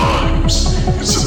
times.